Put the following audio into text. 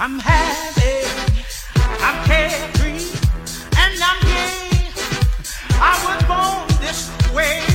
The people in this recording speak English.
I'm happy, I'm carefree, and I'm gay. I was born this way.